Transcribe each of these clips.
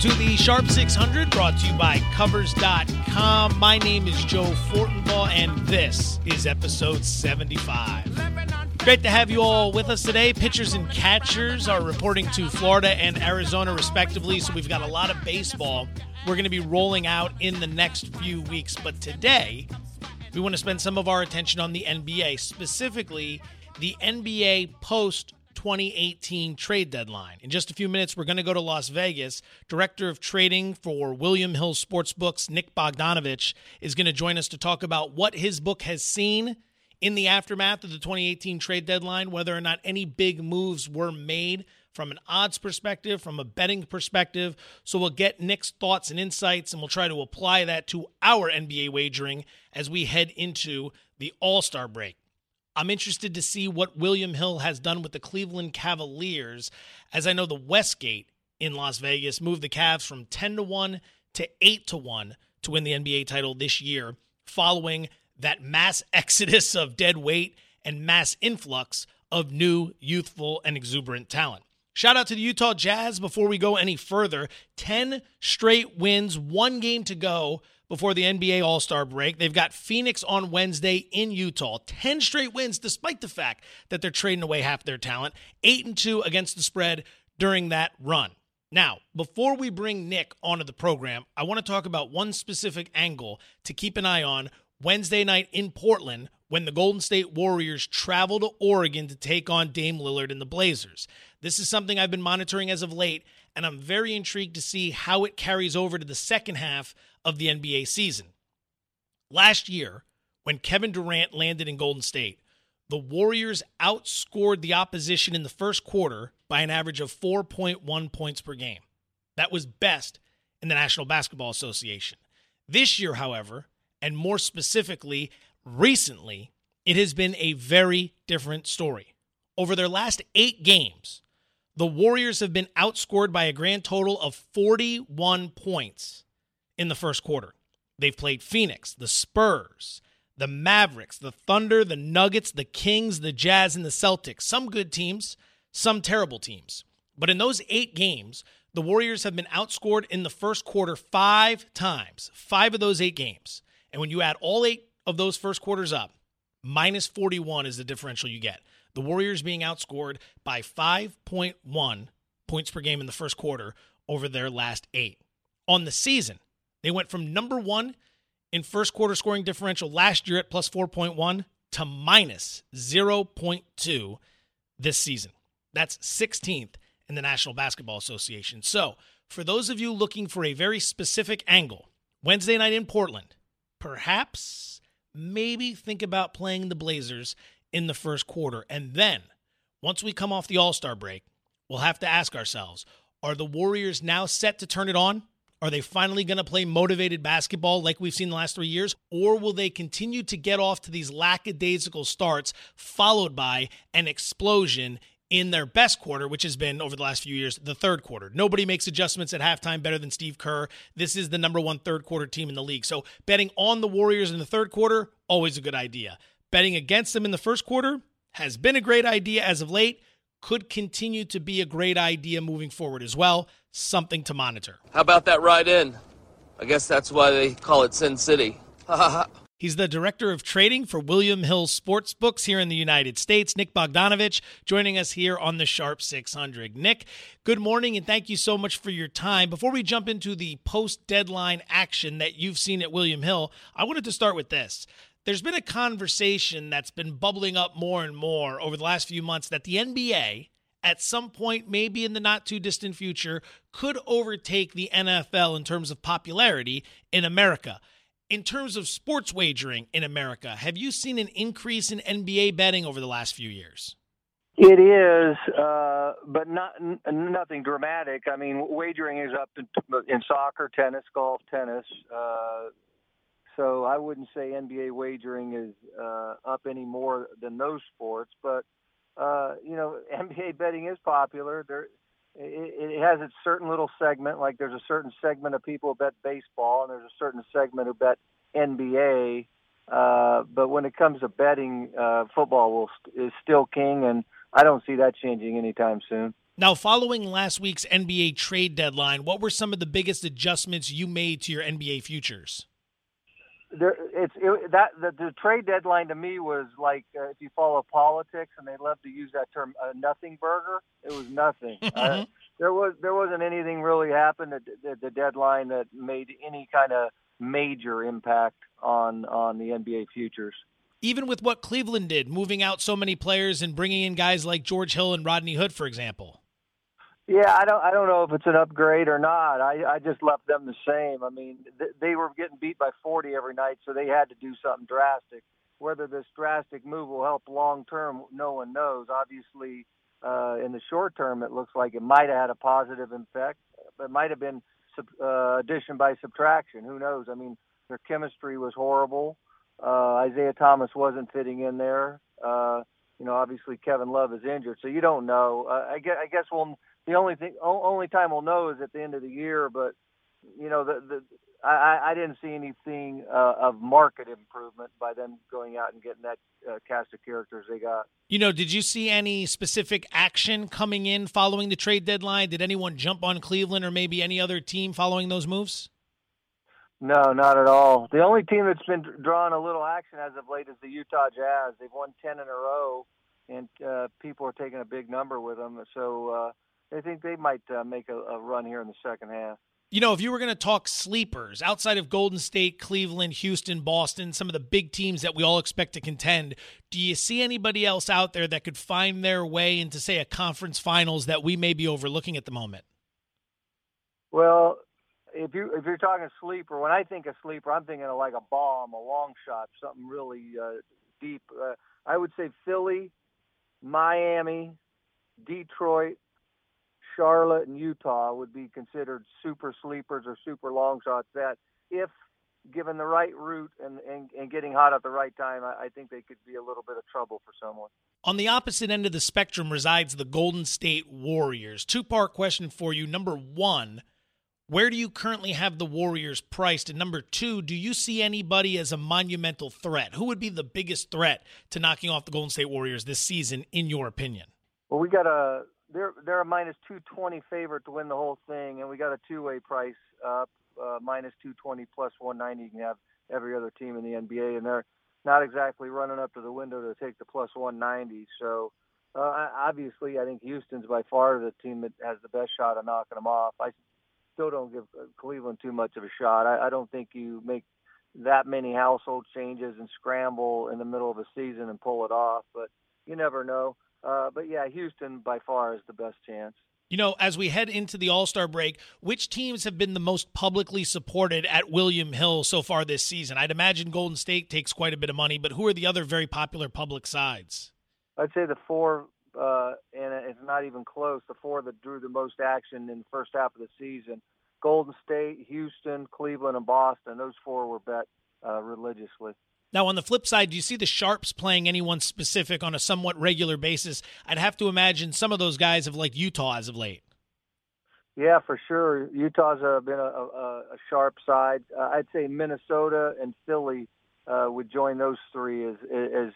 to the Sharp 600 brought to you by Covers.com. My name is Joe Fortenbaugh, and this is episode 75. Great to have you all with us today. Pitchers and catchers are reporting to Florida and Arizona, respectively, so we've got a lot of baseball we're going to be rolling out in the next few weeks. But today, we want to spend some of our attention on the NBA, specifically the NBA post 2018 trade deadline. In just a few minutes, we're going to go to Las Vegas. Director of Trading for William Hill Sportsbooks, Nick Bogdanovich, is going to join us to talk about what his book has seen in the aftermath of the 2018 trade deadline, whether or not any big moves were made from an odds perspective, from a betting perspective. So we'll get Nick's thoughts and insights, and we'll try to apply that to our NBA wagering as we head into the All Star break. I'm interested to see what William Hill has done with the Cleveland Cavaliers, as I know the Westgate in Las Vegas moved the Cavs from 10 to 1 to 8 to 1 to win the NBA title this year, following that mass exodus of dead weight and mass influx of new, youthful, and exuberant talent. Shout out to the Utah Jazz before we go any further. 10 straight wins, one game to go before the NBA All Star break. They've got Phoenix on Wednesday in Utah. 10 straight wins, despite the fact that they're trading away half their talent. 8 and 2 against the spread during that run. Now, before we bring Nick onto the program, I want to talk about one specific angle to keep an eye on Wednesday night in Portland when the Golden State Warriors travel to Oregon to take on Dame Lillard and the Blazers. This is something I've been monitoring as of late, and I'm very intrigued to see how it carries over to the second half of the NBA season. Last year, when Kevin Durant landed in Golden State, the Warriors outscored the opposition in the first quarter by an average of 4.1 points per game. That was best in the National Basketball Association. This year, however, and more specifically, recently, it has been a very different story. Over their last eight games, the Warriors have been outscored by a grand total of 41 points in the first quarter. They've played Phoenix, the Spurs, the Mavericks, the Thunder, the Nuggets, the Kings, the Jazz, and the Celtics. Some good teams, some terrible teams. But in those eight games, the Warriors have been outscored in the first quarter five times, five of those eight games. And when you add all eight of those first quarters up, minus 41 is the differential you get. The Warriors being outscored by 5.1 points per game in the first quarter over their last eight. On the season, they went from number one in first quarter scoring differential last year at plus 4.1 to minus 0.2 this season. That's 16th in the National Basketball Association. So, for those of you looking for a very specific angle, Wednesday night in Portland, perhaps, maybe think about playing the Blazers in the first quarter. And then, once we come off the All Star break, we'll have to ask ourselves are the Warriors now set to turn it on? Are they finally going to play motivated basketball like we've seen the last three years? Or will they continue to get off to these lackadaisical starts, followed by an explosion in their best quarter, which has been over the last few years, the third quarter. Nobody makes adjustments at halftime better than Steve Kerr. This is the number one third quarter team in the league. So betting on the Warriors in the third quarter, always a good idea. Betting against them in the first quarter has been a great idea as of late could continue to be a great idea moving forward as well. Something to monitor. How about that ride in? I guess that's why they call it Sin City. He's the director of trading for William Hill Sports Books here in the United States. Nick Bogdanovich joining us here on the Sharp 600. Nick, good morning and thank you so much for your time. Before we jump into the post deadline action that you've seen at William Hill, I wanted to start with this there's been a conversation that's been bubbling up more and more over the last few months that the NBA, at some point, maybe in the not too distant future, could overtake the NFL in terms of popularity in America. In terms of sports wagering in America, have you seen an increase in NBA betting over the last few years? It is, uh, but not n- nothing dramatic. I mean, wagering is up in, in soccer, tennis, golf, tennis. Uh, so I wouldn't say NBA wagering is uh, up any more than those sports, but uh, you know, NBA betting is popular. There, it, it has its certain little segment. Like there's a certain segment of people who bet baseball, and there's a certain segment who bet NBA. Uh, but when it comes to betting, uh, football will st- is still king, and I don't see that changing anytime soon. Now, following last week's NBA trade deadline, what were some of the biggest adjustments you made to your NBA futures? There, it's it, that the, the trade deadline to me was like uh, if you follow politics and they love to use that term, a nothing burger. It was nothing. uh, there was there wasn't anything really happened at the, the deadline that made any kind of major impact on on the NBA futures. Even with what Cleveland did, moving out so many players and bringing in guys like George Hill and Rodney Hood, for example. Yeah, I don't I don't know if it's an upgrade or not. I I just left them the same. I mean, th- they were getting beat by 40 every night, so they had to do something drastic. Whether this drastic move will help long term, no one knows. Obviously, uh, in the short term, it looks like it might have had a positive effect. It might have been sub, uh, addition by subtraction. Who knows? I mean, their chemistry was horrible. Uh, Isaiah Thomas wasn't fitting in there. Uh, you know, obviously Kevin Love is injured, so you don't know. Uh, I guess I guess we'll the only thing only time we'll know is at the end of the year. But you know, the the I, I didn't see anything uh, of market improvement by them going out and getting that uh, cast of characters they got. You know, did you see any specific action coming in following the trade deadline? Did anyone jump on Cleveland or maybe any other team following those moves? No, not at all. The only team that's been drawing a little action as of late is the Utah Jazz. They've won ten in a row, and uh, people are taking a big number with them. So uh, they think they might uh, make a, a run here in the second half. You know, if you were going to talk sleepers outside of Golden State, Cleveland, Houston, Boston, some of the big teams that we all expect to contend, do you see anybody else out there that could find their way into, say, a conference finals that we may be overlooking at the moment? Well, if you if you're talking sleeper, when I think of sleeper, I'm thinking of like a bomb, a long shot, something really uh, deep. Uh, I would say Philly, Miami, Detroit, Charlotte and Utah would be considered super sleepers or super long shots that if given the right route and, and, and getting hot at the right time, I, I think they could be a little bit of trouble for someone. On the opposite end of the spectrum resides the Golden State Warriors. Two part question for you. Number one, where do you currently have the Warriors priced? And number two, do you see anybody as a monumental threat? Who would be the biggest threat to knocking off the Golden State Warriors this season, in your opinion? Well, we got a they're they're a minus 220 favorite to win the whole thing, and we got a two-way price up uh, minus 220 plus 190. You can have every other team in the NBA, and they're not exactly running up to the window to take the plus 190. So uh, obviously, I think Houston's by far the team that has the best shot of knocking them off. I still don't give uh, Cleveland too much of a shot. I, I don't think you make that many household changes and scramble in the middle of a season and pull it off, but you never know. Uh, but yeah, Houston by far is the best chance. You know, as we head into the All Star break, which teams have been the most publicly supported at William Hill so far this season? I'd imagine Golden State takes quite a bit of money, but who are the other very popular public sides? I'd say the four, uh, and it's not even close, the four that drew the most action in the first half of the season Golden State, Houston, Cleveland, and Boston. Those four were bet uh, religiously. Now, on the flip side, do you see the Sharps playing anyone specific on a somewhat regular basis? I'd have to imagine some of those guys have liked Utah as of late. Yeah, for sure. Utah's uh, been a, a, a sharp side. Uh, I'd say Minnesota and Philly uh, would join those three as, as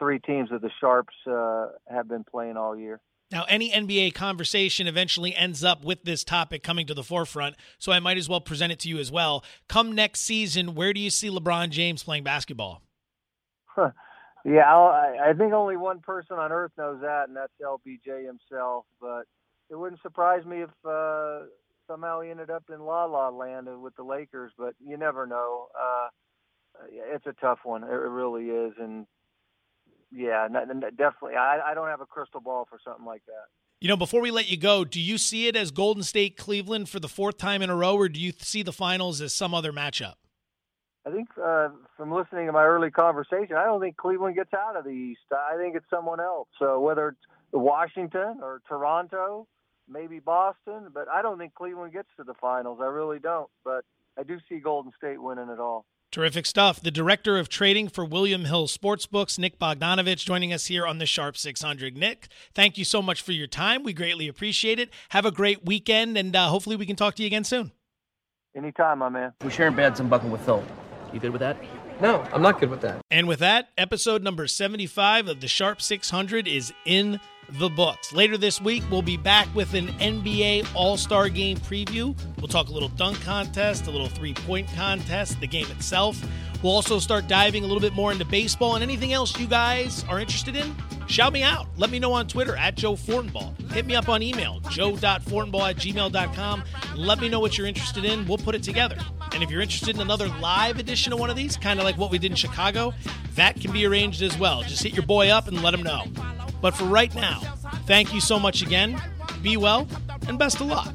three teams that the Sharps uh, have been playing all year. Now, any NBA conversation eventually ends up with this topic coming to the forefront, so I might as well present it to you as well. Come next season, where do you see LeBron James playing basketball? Huh. Yeah, I, I think only one person on earth knows that, and that's LBJ himself. But it wouldn't surprise me if uh, somehow he ended up in La La Land with the Lakers. But you never know. Uh, it's a tough one. It really is, and yeah, definitely. I, I don't have a crystal ball for something like that. You know, before we let you go, do you see it as Golden State Cleveland for the fourth time in a row, or do you see the finals as some other matchup? I think uh, from listening to my early conversation, I don't think Cleveland gets out of the East. I think it's someone else. So whether it's Washington or Toronto, maybe Boston, but I don't think Cleveland gets to the finals. I really don't. But I do see Golden State winning it all. Terrific stuff. The director of trading for William Hill Sportsbooks, Nick Bogdanovich, joining us here on the Sharp 600. Nick, thank you so much for your time. We greatly appreciate it. Have a great weekend, and uh, hopefully we can talk to you again soon. Anytime, my man. We're sharing beds and bucking with Phil. You good with that? No, I'm not good with that. And with that, episode number 75 of the Sharp 600 is in the books. Later this week, we'll be back with an NBA All Star Game preview. We'll talk a little dunk contest, a little three point contest, the game itself. We'll also start diving a little bit more into baseball and anything else you guys are interested in. Shout me out. Let me know on Twitter at Joe Fortenbaugh. Hit me up on email, joe.fortenbaugh at gmail.com. Let me know what you're interested in. We'll put it together. And if you're interested in another live edition of one of these, kind of like what we did in Chicago, that can be arranged as well. Just hit your boy up and let him know. But for right now, thank you so much again. Be well and best of luck.